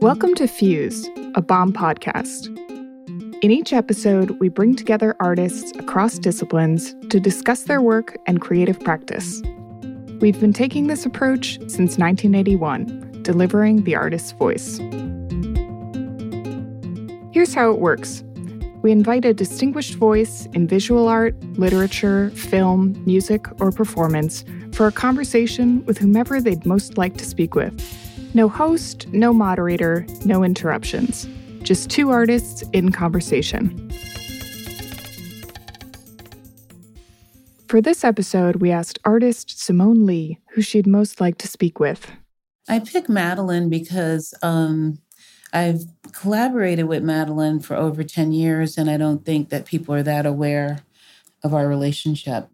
Welcome to Fuse, a bomb podcast. In each episode, we bring together artists across disciplines to discuss their work and creative practice. We've been taking this approach since 1981, delivering the artist's voice. Here's how it works we invite a distinguished voice in visual art, literature, film, music, or performance for a conversation with whomever they'd most like to speak with. No host, no moderator, no interruptions. Just two artists in conversation. For this episode, we asked artist Simone Leigh who she'd most like to speak with. I picked Madeleine because um, I've collaborated with Madeleine for over 10 years, and I don't think that people are that aware of our relationship.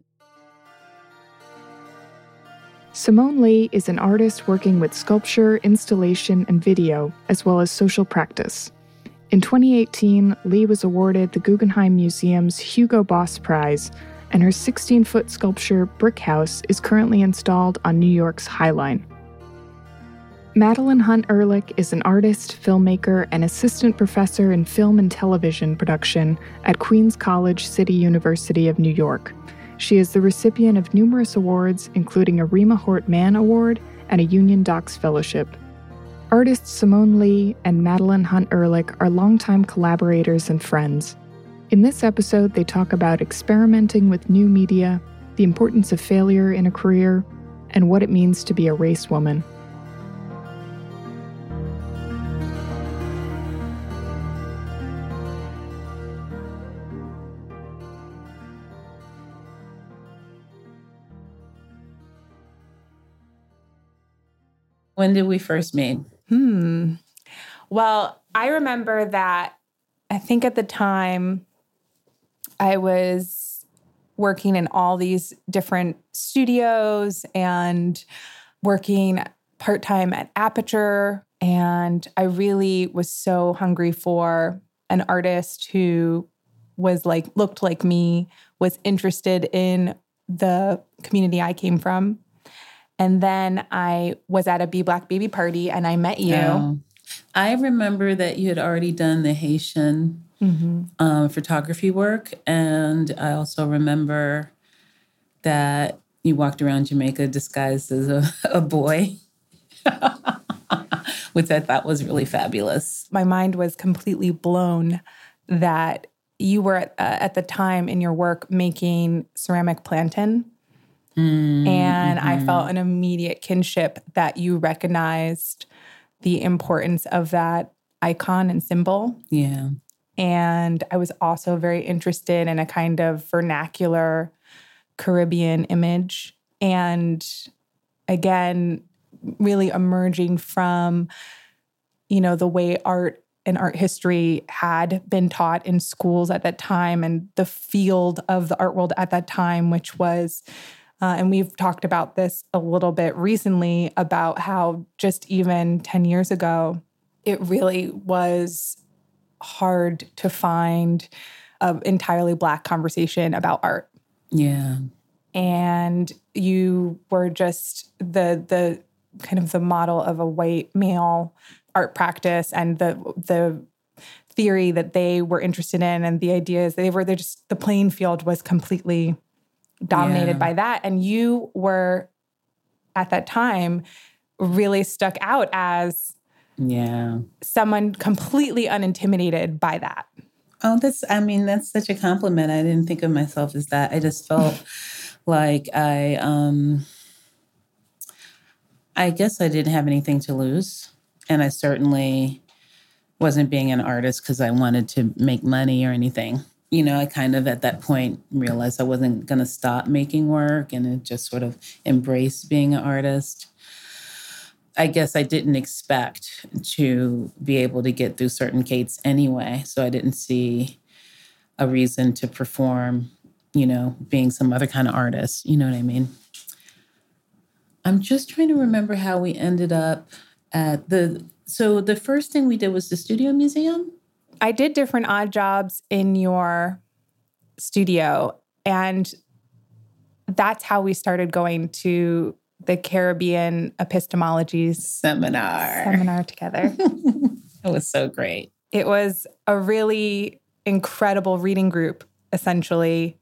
Simone Leigh is an artist working with sculpture, installation, and video, as well as social practice. In 2018, Leigh was awarded the Guggenheim Museum's Hugo Boss Prize, and her 16 foot sculpture, Brick House, is currently installed on New York's High Line. Madeleine Hunt Ehrlich is an artist, filmmaker, and assistant professor in film and television production at Queens College City University of New York. She is the recipient of numerous awards, including a Rema Hort Mann Award and a Union Docs Fellowship. Artists Simone Leigh and Madeleine Hunt Ehrlich are longtime collaborators and friends. In this episode, they talk about experimenting with new media, the importance of failure in a career, and what it means to be a race woman. When did we first meet? Hmm. Well, I remember that I think at the time I was working in all these different studios and working part time at Aperture. And I really was so hungry for an artist who was like, looked like me, was interested in the community I came from. And then I was at a Be Black Baby party and I met you. Oh. I remember that you had already done the Haitian mm-hmm. um, photography work. And I also remember that you walked around Jamaica disguised as a, a boy, which I thought was really fabulous. My mind was completely blown that you were at, uh, at the time in your work making ceramic plantain Mm, and mm-hmm. I felt an immediate kinship that you recognized the importance of that icon and symbol. Yeah. And I was also very interested in a kind of vernacular Caribbean image. And again, really emerging from, you know, the way art and art history had been taught in schools at that time and the field of the art world at that time, which was uh, and we've talked about this a little bit recently about how just even 10 years ago, it really was hard to find an entirely Black conversation about art. Yeah. And you were just the, the, kind of the model of a white male art practice and the the theory that they were interested in and the ideas they were they just the playing field was completely dominated yeah. by that. And you were at that time really stuck out as yeah someone completely unintimidated by that. Oh, that's I mean, that's such a compliment. I didn't think of myself as that. I just felt like I um I guess I didn't have anything to lose. And I certainly wasn't being an artist because I wanted to make money or anything. You know, I kind of at that point realized I wasn't going to stop making work and it just sort of embraced being an artist. I guess I didn't expect to be able to get through certain gates anyway. So I didn't see a reason to perform, you know, being some other kind of artist. You know what I mean? I'm just trying to remember how we ended up at the. So the first thing we did was the studio museum. I did different odd jobs in your studio. And that's how we started going to the Caribbean epistemologies seminar seminar together. it was so great. It was a really incredible reading group, essentially,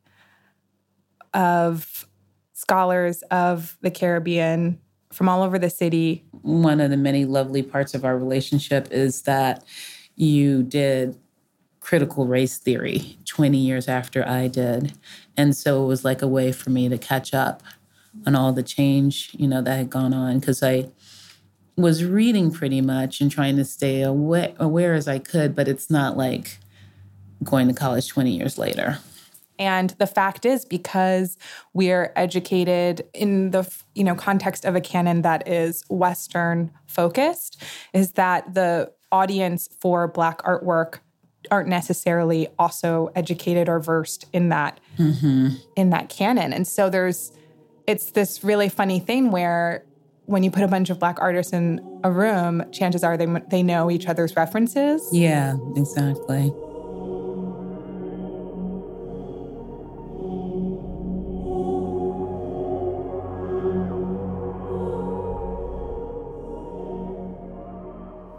of scholars of the Caribbean from all over the city. One of the many lovely parts of our relationship is that you did critical race theory 20 years after I did. And so it was like a way for me to catch up on all the change, you know, that had gone on because I was reading pretty much and trying to stay aware, aware as I could, but it's not like going to college 20 years later. And the fact is, because we're educated in the you know context of a canon that is Western focused, is that the audience for Black artwork aren't necessarily also educated or versed in that mm-hmm. in that canon. And so there's it's this really funny thing where when you put a bunch of black artists in a room, chances are they they know each other's references. Yeah, exactly.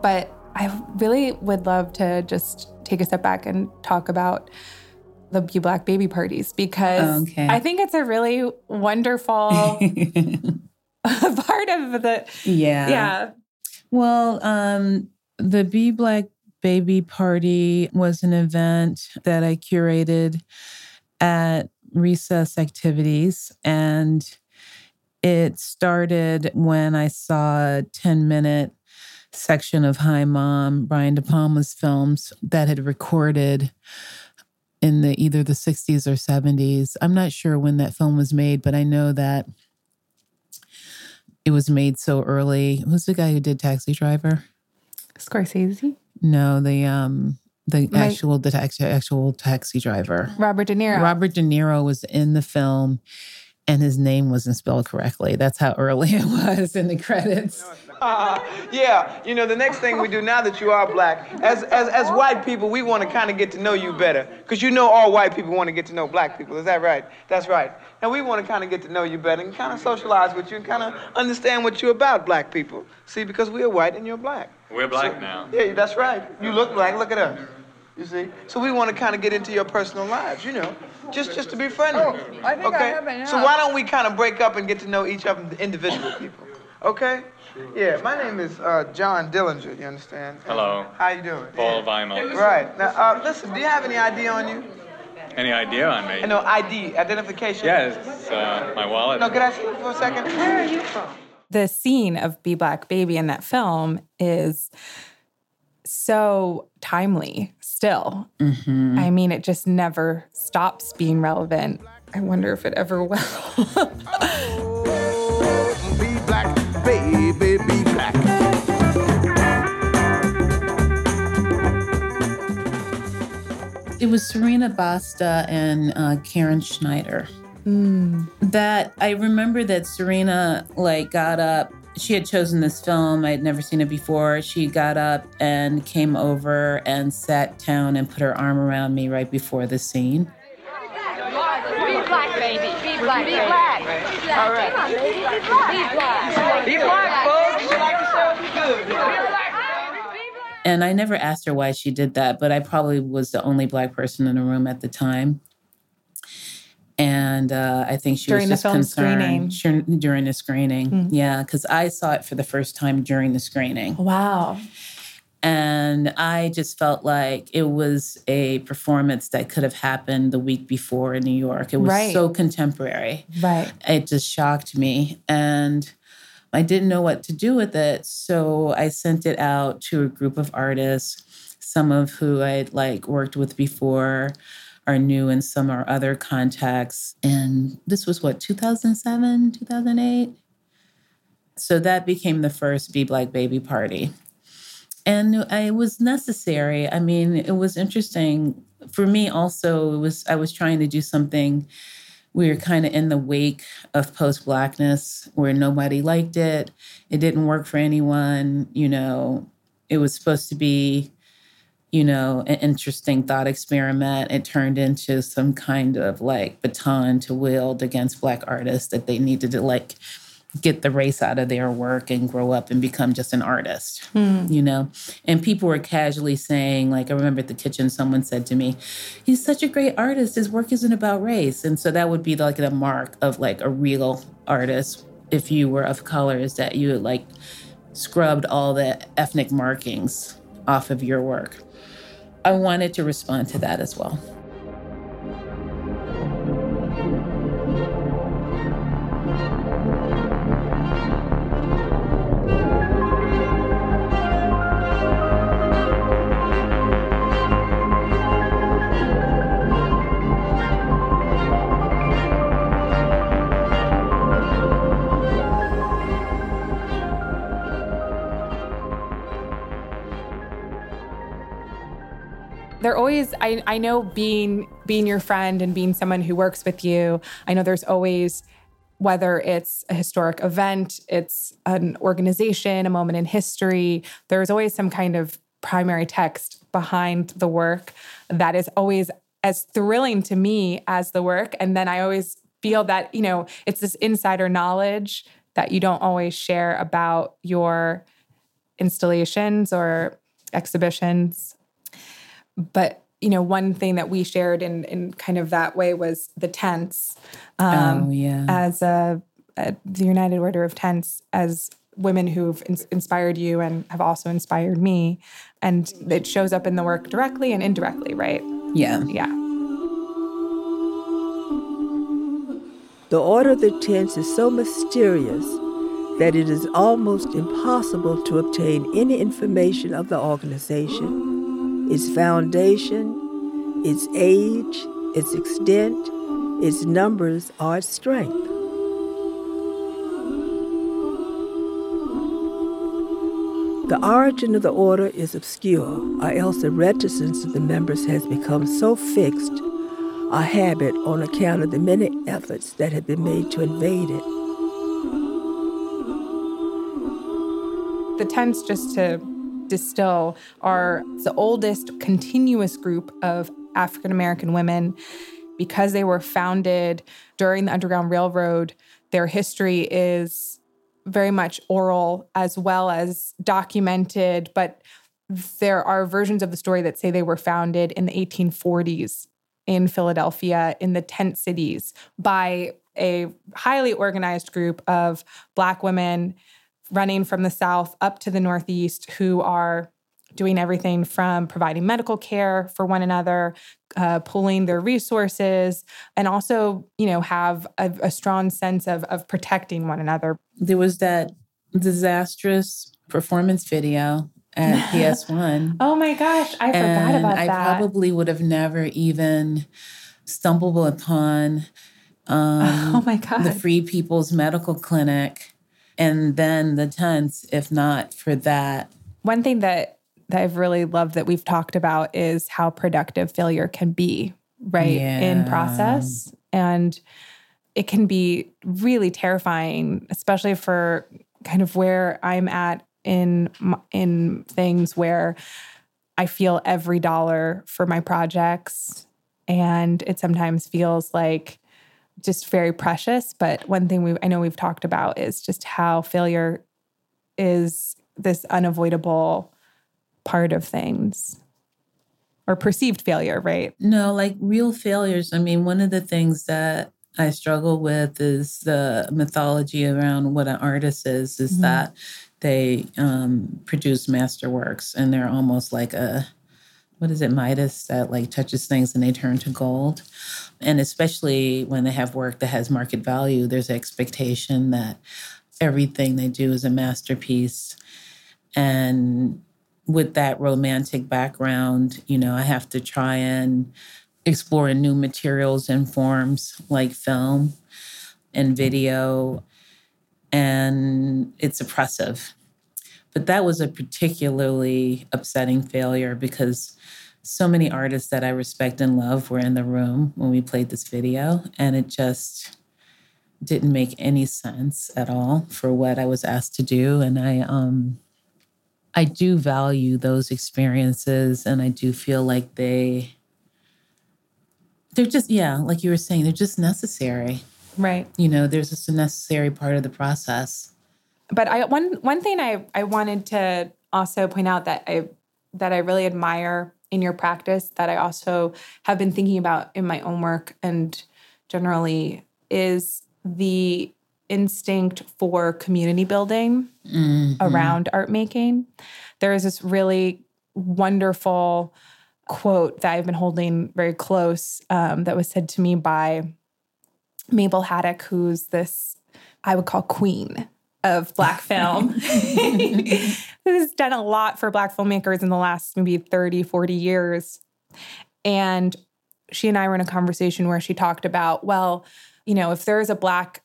But really would love to just take a step back and talk about the Be Black baby parties because okay. I think it's a really wonderful part of the yeah yeah. Well, um, the Be Black baby party was an event that I curated at recess activities and it started when I saw a 10 minute section of Hi Mom, Brian De Palma's films that had recorded in the either the 60s or 70s. I'm not sure when that film was made, but I know that it was made so early. Who's the guy who did Taxi Driver? Scorsese? No, the um the My, actual the taxi, actual taxi driver. Robert De Niro. Robert De Niro was in the film and his name wasn't spelled correctly. That's how early it was in the credits. Uh, yeah, you know, the next thing we do now that you are black, as, as, as white people, we want to kind of get to know you better. Because you know all white people want to get to know black people. Is that right? That's right. And we want to kind of get to know you better and kind of socialize with you and kind of understand what you're about, black people. See, because we're white and you're black. We're black so, now. Yeah, that's right. You look black. Look at us. You see? So we want to kind of get into your personal lives, you know, just just to be friendly. Oh, I think okay? I have enough. So why don't we kind of break up and get to know each of them individual people? Okay? Yeah, my name is uh, John Dillinger, you understand? Hello. How you doing? Paul Weimel. Right. Now, uh, listen, do you have any ID on you? Any idea on me? No, ID, identification. Yes, uh, my wallet. No, can I see you for a second? Where are you from? The scene of Be Black Baby in that film is so timely still. Mm-hmm. I mean, it just never stops being relevant. I wonder if it ever will. be black, baby, be black. It was Serena Basta and uh, Karen Schneider. Mm. That I remember that Serena like got up she had chosen this film. I had never seen it before. She got up and came over and sat down and put her arm around me right before the scene. Be black, baby. Be black. Be black. All right. Come on, baby. Be black. Be black, folks. You like yourself? Good. And I never asked her why she did that, but I probably was the only black person in the room at the time and uh, I think she during was just the film concerned screening. during the screening. Mm-hmm. Yeah, because I saw it for the first time during the screening. Wow. And I just felt like it was a performance that could have happened the week before in New York. It was right. so contemporary. Right. It just shocked me. And I didn't know what to do with it. So I sent it out to a group of artists, some of who I'd like worked with before are new in some or other contexts. And this was what, 2007, 2008? So that became the first Be Black Baby party. And it was necessary. I mean, it was interesting for me also. It was I was trying to do something we were kind of in the wake of post blackness where nobody liked it. It didn't work for anyone. You know, it was supposed to be, you know, an interesting thought experiment. It turned into some kind of like baton to wield against black artists that they needed to like get the race out of their work and grow up and become just an artist, mm. you know? And people were casually saying, like, I remember at the kitchen, someone said to me, he's such a great artist. His work isn't about race. And so that would be like the mark of like a real artist if you were of color is that you had like scrubbed all the ethnic markings off of your work. I wanted to respond to that as well. They're always I, I know being being your friend and being someone who works with you i know there's always whether it's a historic event it's an organization a moment in history there's always some kind of primary text behind the work that is always as thrilling to me as the work. And then i always feel that you know it's this insider knowledge that you don't always share about your installations or exhibitions but you know, one thing that we shared in in kind of that way was the tents. Um, oh yeah. As a, a, the United Order of Tents, as women who've in, inspired you and have also inspired me, and it shows up in the work directly and indirectly, right? Yeah. Yeah. The Order of the Tents is so mysterious that it is almost impossible to obtain any information of the organization its foundation, its age, its extent, its numbers, or its strength. The origin of the order is obscure, or else the reticence of the members has become so fixed a habit on account of the many efforts that have been made to invade it. The tents, just to Distill are the oldest continuous group of African American women because they were founded during the Underground Railroad. Their history is very much oral as well as documented, but there are versions of the story that say they were founded in the 1840s in Philadelphia in the tent cities by a highly organized group of Black women running from the South up to the Northeast who are doing everything from providing medical care for one another, uh, pooling their resources, and also, you know, have a, a strong sense of, of protecting one another. There was that disastrous performance video at PS1. oh my gosh, I forgot about I that. I probably would have never even stumbled upon um, oh my god the Free People's Medical Clinic and then the tents if not for that. One thing that that I've really loved that we've talked about is how productive failure can be, right? Yeah. In process. And it can be really terrifying, especially for kind of where I'm at in in things where I feel every dollar for my projects and it sometimes feels like just very precious. But one thing we I know we've talked about is just how failure is this unavoidable part of things or perceived failure, right? No, like real failures. I mean, one of the things that I struggle with is the mythology around what an artist is, is mm-hmm. that they um, produce masterworks and they're almost like a what is it, Midas that like touches things and they turn to gold. And especially when they have work that has market value, there's expectation that everything they do is a masterpiece. And with that romantic background, you know, I have to try and explore new materials and forms like film and video, and it's oppressive. But that was a particularly upsetting failure because so many artists that I respect and love were in the room when we played this video, and it just didn't make any sense at all for what I was asked to do. And I um I do value those experiences and I do feel like they they're just yeah, like you were saying, they're just necessary. Right. You know, there's just a necessary part of the process. But I one one thing I I wanted to also point out that I that I really admire in your practice that I also have been thinking about in my own work and generally is the instinct for community building mm-hmm. around art making. There is this really wonderful quote that I've been holding very close um, that was said to me by Mabel Haddock, who's this, I would call queen of Black film, who's done a lot for Black filmmakers in the last maybe 30, 40 years. And she and I were in a conversation where she talked about, well, you know, if there is a Black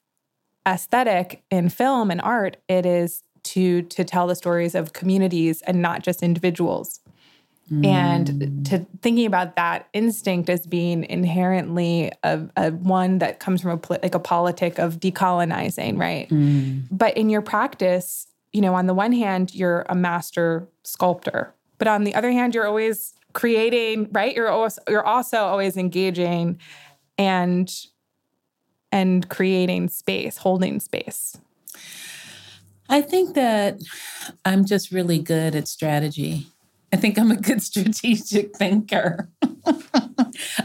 aesthetic in film and art, it is to to tell the stories of communities and not just individuals. Mm. And to thinking about that instinct as being inherently a, a one that comes from a like a politic of decolonizing, right? Mm. But in your practice, you know, on the one hand, you're a master sculptor, but on the other hand, you're always creating, right? You're also, you're also always engaging and and creating space, holding space. I think that I'm just really good at strategy. I think I'm a good strategic thinker.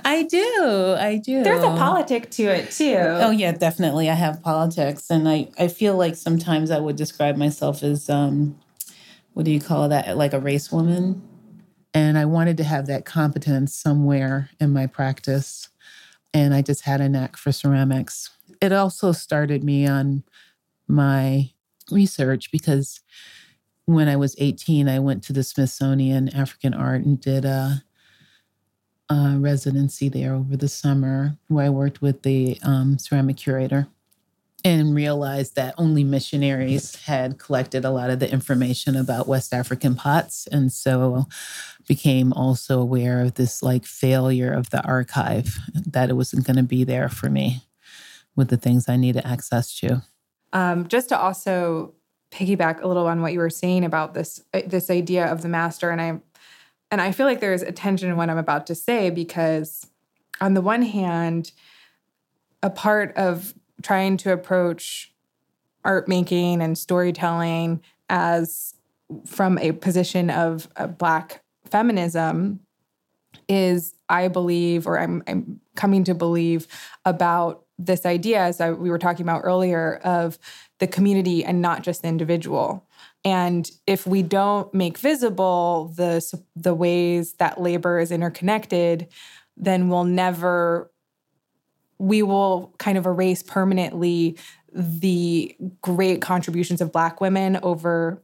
I do. I do. There's a politic to it too. Oh yeah, definitely. I have politics and I I feel like sometimes I would describe myself as um what do you call that? Like a race woman. And I wanted to have that competence somewhere in my practice. And I just had a knack for ceramics. It also started me on my research because when I was 18, I went to the Smithsonian African Art and did a, a residency there over the summer where I worked with the um, ceramic curator and realized that only missionaries had collected a lot of the information about West African pots. And so became also aware of this like failure of the archive, that it wasn't going to be there for me with the things I needed access to. Um, just to also piggyback a little on what you were saying about this uh, this idea of the master. And I and I feel like there's a tension in what I'm about to say because on the one hand a part of trying to approach art making and storytelling as from a position of a black feminism is I believe or I'm I'm coming to believe about this idea as I, we were talking about earlier of the community and not just the individual. And if we don't make visible the the ways that labor is interconnected, then we'll never we will kind of erase permanently the great contributions of black women over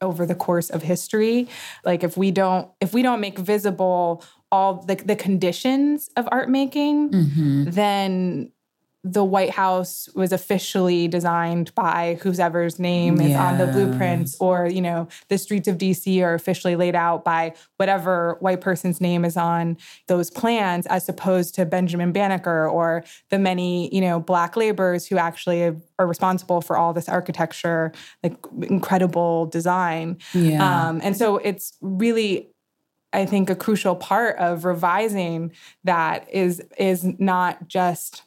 over the course of history like if we don't if we don't make visible all the, the conditions of art making mm-hmm. then the White House was officially designed by whoever's name is on the blueprints, or you know, the streets of DC are officially laid out by whatever white person's name is on those plans, as opposed to Benjamin Banneker or the many you know black laborers who actually are responsible for all this architecture, like incredible design. Yeah. Um, and so it's really I think a crucial part of revising that is is not just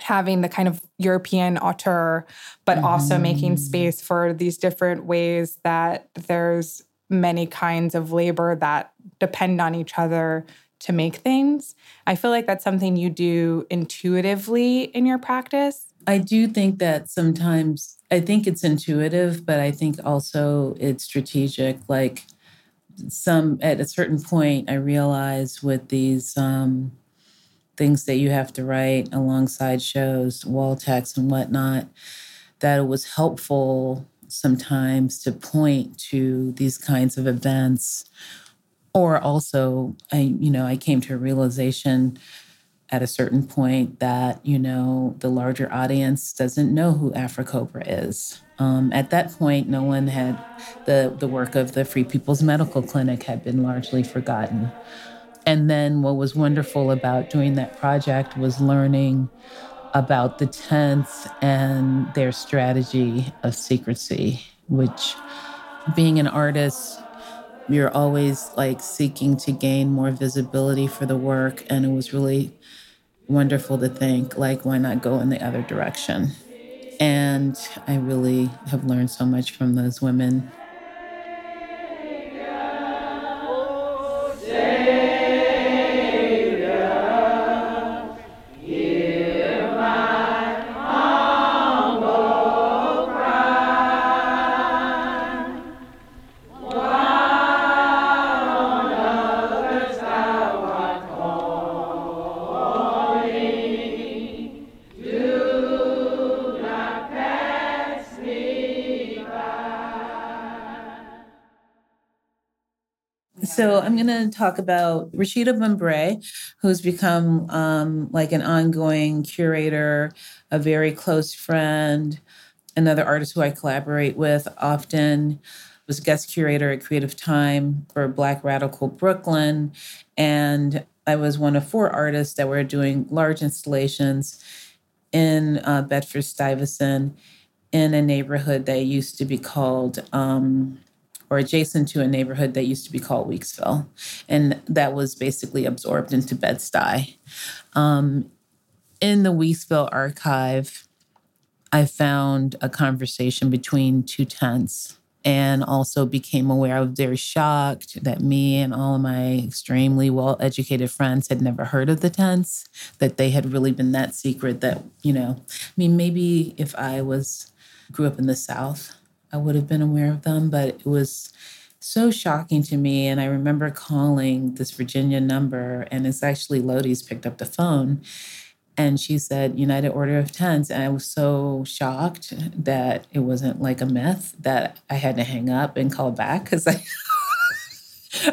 having the kind of European auteur, but mm-hmm. also making mm-hmm. space for these different ways that there's many kinds of labor that depend on each other to make things. I feel like that's something you do intuitively in your practice. I do think that sometimes I think it's intuitive, but I think also it's strategic. Like some at a certain point, I realized with these um, things that you have to write alongside shows, wall text and whatnot, that it was helpful sometimes to point to these kinds of events or also I, you know, I came to a realization at a certain point that you know the larger audience doesn't know who AfriCobra is. Um, at that point, no one had the the work of the Free People's Medical Clinic had been largely forgotten. And then what was wonderful about doing that project was learning about the tents and their strategy of secrecy, which being an artist, you're always like seeking to gain more visibility for the work. And it was really wonderful to think, like, why not go in the other direction? And I really have learned so much from those women talk about Rashida Bumbray, who's become um, like an ongoing curator, a very close friend, another artist who I collaborate with often. Was guest curator at Creative Time for Black Radical Brooklyn, and I was one of four artists that were doing large installations in uh, Bedford Stuyvesant in a neighborhood that used to be called um, or adjacent to a neighborhood that used to be called Weeksville. And that was basically absorbed into Bed-Stuy. Um, in the Weeksville archive, I found a conversation between two tents and also became aware of very shocked that me and all of my extremely well educated friends had never heard of the tents, that they had really been that secret that, you know, I mean, maybe if I was grew up in the South, I would have been aware of them, but it was so shocking to me. And I remember calling this Virginia number, and it's actually Lodi's picked up the phone. And she said United Order of Tents. And I was so shocked that it wasn't like a myth that I had to hang up and call back because I,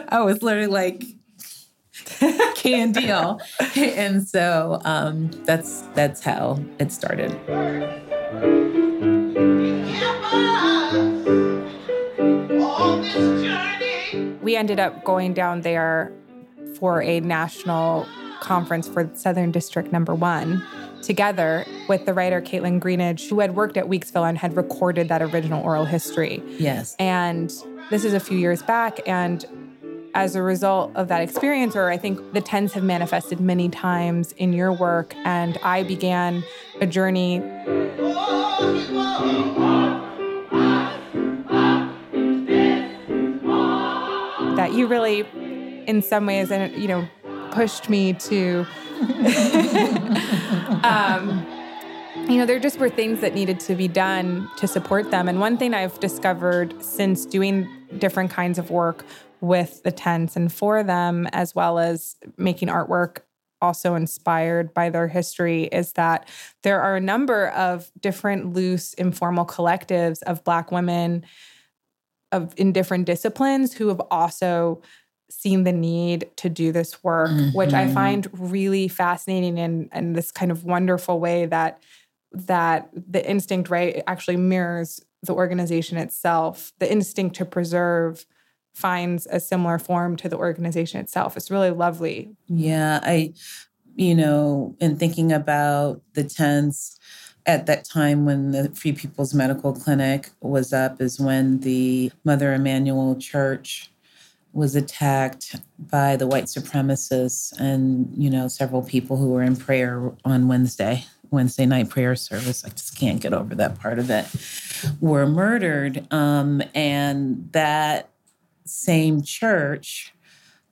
I was literally like, can deal. and so um, that's that's how it started. We ended up going down there for a national conference for Southern District Number One together with the writer Kaitlyn Greenidge, who had worked at Weeksville and had recorded that original oral history. Yes. And this is a few years back. And as a result of that experience, or I think the tents have manifested many times in your work, and I began a journey. You really, in some ways, and you know, pushed me to. um, you know, there just were things that needed to be done to support them. And one thing I've discovered since doing different kinds of work with the tents and for them, as well as making artwork also inspired by their history, is that there are a number of different loose, informal collectives of Black women of in different disciplines who have also seen the need to do this work, mm-hmm. which I mm-hmm. find really fascinating and and this kind of wonderful way that that the instinct right actually mirrors the organization itself. The instinct to preserve finds a similar form to the organization itself. It's really lovely. Yeah, I you know, in thinking about the tents at that time when the Free People's Medical Clinic was up is when the Mother Emanuel Church was attacked by the white supremacists and you know several people who were in prayer on Wednesday Wednesday night prayer service. I just can't get over that part of it were murdered. Um, and that same church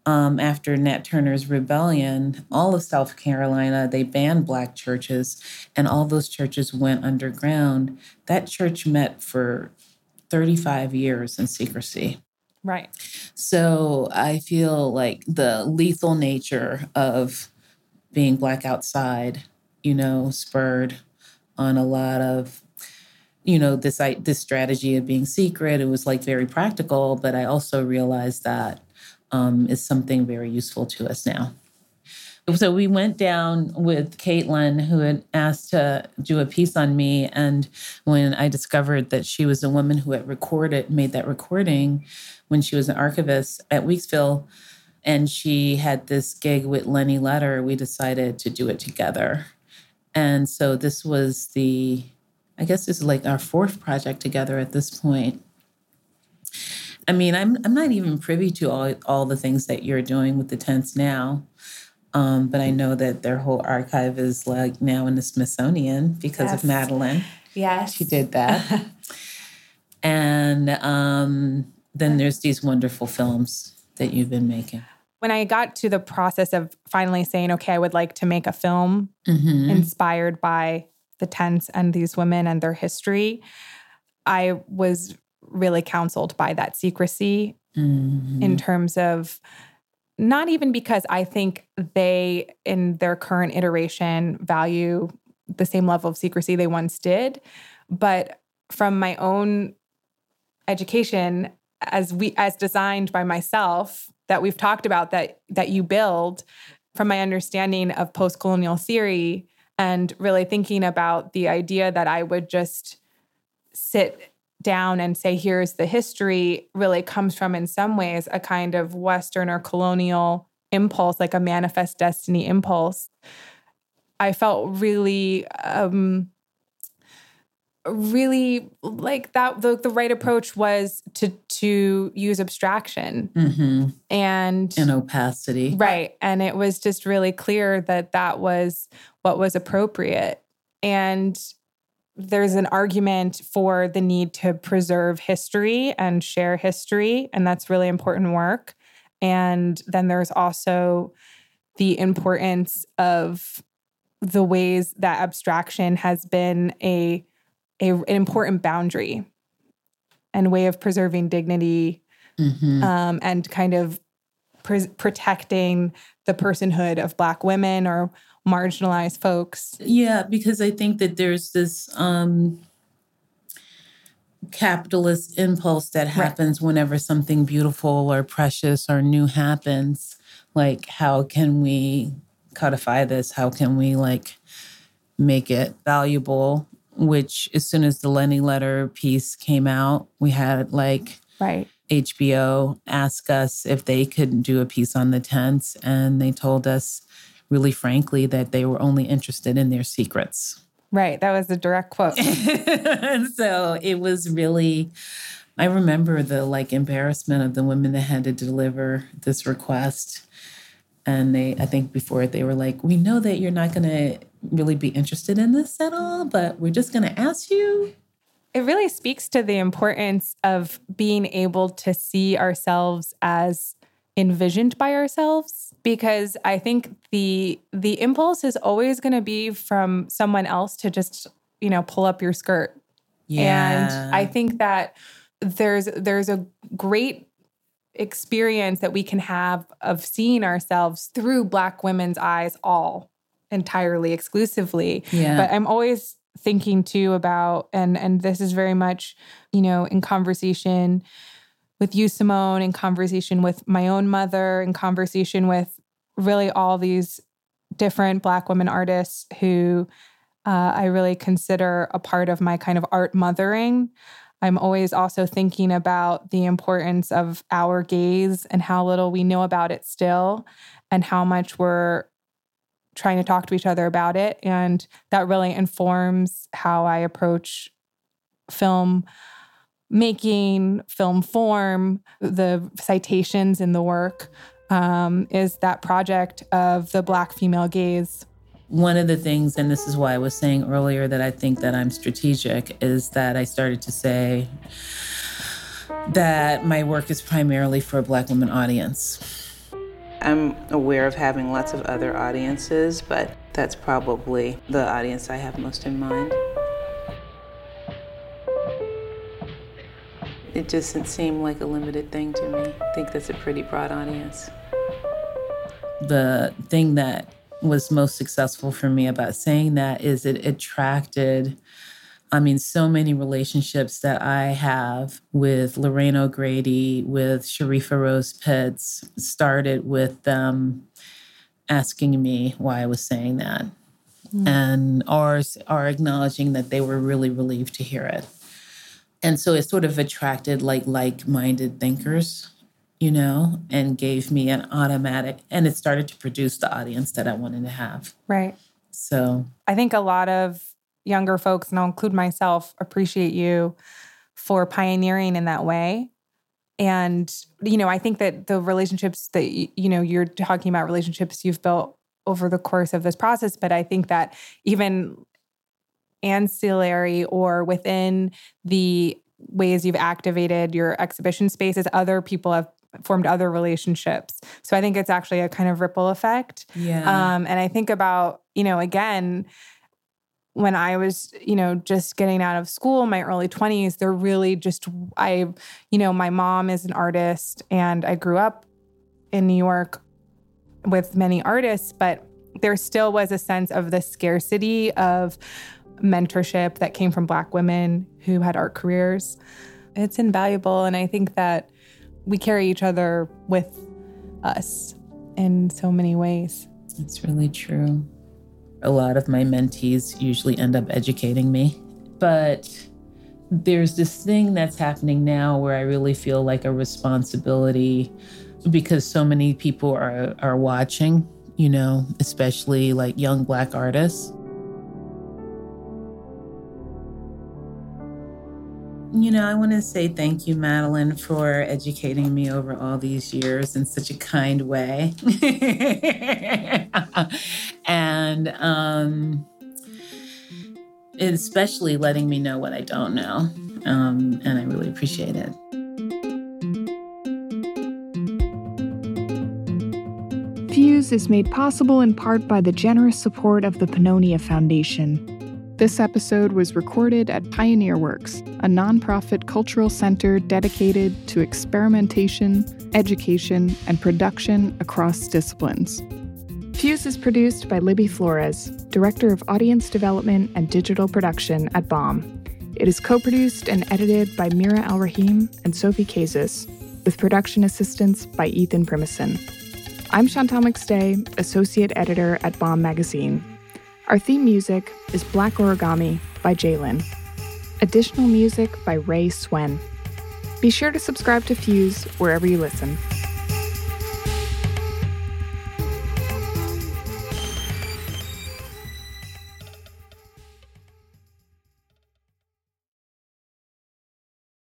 um, after Nat Turner's rebellion, all of South Carolina, they banned Black churches, and all those churches went underground. That church met for 35 years in secrecy. Right. So I feel like the lethal nature of being Black outside, you know, spurred on a lot of you know this this strategy of being secret it was like very practical but i also realized that um, is something very useful to us now. So we went down with Kaitlyn, who had asked to do a piece on me. And when I discovered that she was a woman who had recorded, made that recording when she was an archivist at Weeksville, and she had this gig with Lenny Letter, we decided to do it together. And so this was the, I guess this is like our fourth project together at this point. I mean, I'm I'm not even privy to all all the things that you're doing with the tents now. Um, but I know that their whole archive is like now in the Smithsonian because yes. of Madeleine. Yes. She did that. and um, then there's these wonderful films that you've been making. When I got to the process of finally saying, okay, I would like to make a film mm-hmm. inspired by the tents and these women and their history, I was really counseled by that secrecy mm-hmm. in terms of not even because I think they, in their current iteration, value the same level of secrecy they once did, but from my own education as we as designed by myself that we've talked about that that you build from my understanding of post-colonial theory and really thinking about the idea that I would just sit down and say, here's the history, really comes from, in some ways, a kind of Western or colonial impulse, like a manifest destiny impulse. I felt really, um, really like that. The, the right approach was to to use abstraction mm-hmm. and and opacity, right? And it was just really clear that that was what was appropriate. And there's an argument for the need to preserve history and share history, and that's really important work. And then there's also the importance of the ways that abstraction has been a, a an important boundary and way of preserving dignity mm-hmm. um, and kind of pre- protecting the personhood of Black women or marginalized folks. Yeah, because I think that there's this um, capitalist impulse that happens right. whenever something beautiful or precious or new happens. Like, how can we codify this? How can we like make it valuable? Which, as soon as the Lenny letter piece came out, we had like right HBO ask us if they could do a piece on the tents, and they told us really frankly that they were only interested in their secrets. Right. That was a direct quote. and so it was really, I remember the like embarrassment of the women that had to deliver this request. And they, I think before it they were like, we know that you're not going to really be interested in this at all, but we're just going to ask you. It really speaks to the importance of being able to see ourselves as envisioned by ourselves because i think the the impulse is always going to be from someone else to just you know pull up your skirt yeah. and i think that there's there's a great experience that we can have of seeing ourselves through black women's eyes all entirely exclusively yeah. but i'm always thinking too about and and this is very much you know in conversation with you, Simone, in conversation with my own mother, in conversation with really all these different Black women artists who uh, I really consider a part of my kind of art mothering. I'm always also thinking about the importance of our gaze and how little we know about it still, and how much we're trying to talk to each other about it. And that really informs how I approach film making, film form, the citations in the work um, is that project of the Black female gaze. One of the things, and this is why I was saying earlier that I think that I'm strategic, is that I started to say that my work is primarily for a Black woman audience. I'm aware of having lots of other audiences, but that's probably the audience I have most in mind. It doesn't seem like a limited thing to me. I think that's a pretty broad audience. The thing that was most successful for me about saying that is it attracted I mean, so many relationships that I have with Lorraine O'Grady, with Sharifa Rhodes-Pitts, started with them asking me why I was saying that. Mm. And ours are acknowledging that they were really relieved to hear it. And so it sort of attracted like like-minded thinkers, you know, and gave me an automatic and it started to produce the audience that I wanted to have. Right. So I think a lot of younger folks, and I'll include myself, appreciate you for pioneering in that way. And, you know, I think that the relationships that, you know, you're talking about relationships you've built over the course of this process, but I think that even ancillary or within the ways you've activated your exhibition spaces, other people have formed other relationships. So I think it's actually a kind of ripple effect. Yeah. Um, and I think about, you know, again, when I was, you know, just getting out of school, my early 20s, they're really just, I, you know, my mom is an artist and I grew up in New York with many artists, but there still was a sense of the scarcity of mentorship that came from Black women who had art careers. It's invaluable. And I think that we carry each other with us in so many ways. It's really true. A lot of my mentees usually end up educating me. But there's this thing that's happening now where I really feel like a responsibility because so many people are are watching, you know, especially like young black artists. You know, I want to say thank you, Madeleine, for educating me over all these years in such a kind way. and um, especially letting me know what I don't know. Um, and I really appreciate it. Fuse is made possible in part by the generous support of the Pannonia Foundation. This episode was recorded at Pioneer Works, a nonprofit cultural center dedicated to experimentation, education, and production across disciplines. Fuse is produced by Libby Flores, Director of Audience Development and Digital Production at BOMB. It is co produced and edited by Mira Al Rahim and Sophie Kazis, with production assistance by Ethan Primison. I'm Chantal McStay, Associate Editor at BOMB Magazine. Our theme music is Black Origami by Jlin. Additional music by Ray Swen. Be sure to subscribe to Fuse wherever you listen.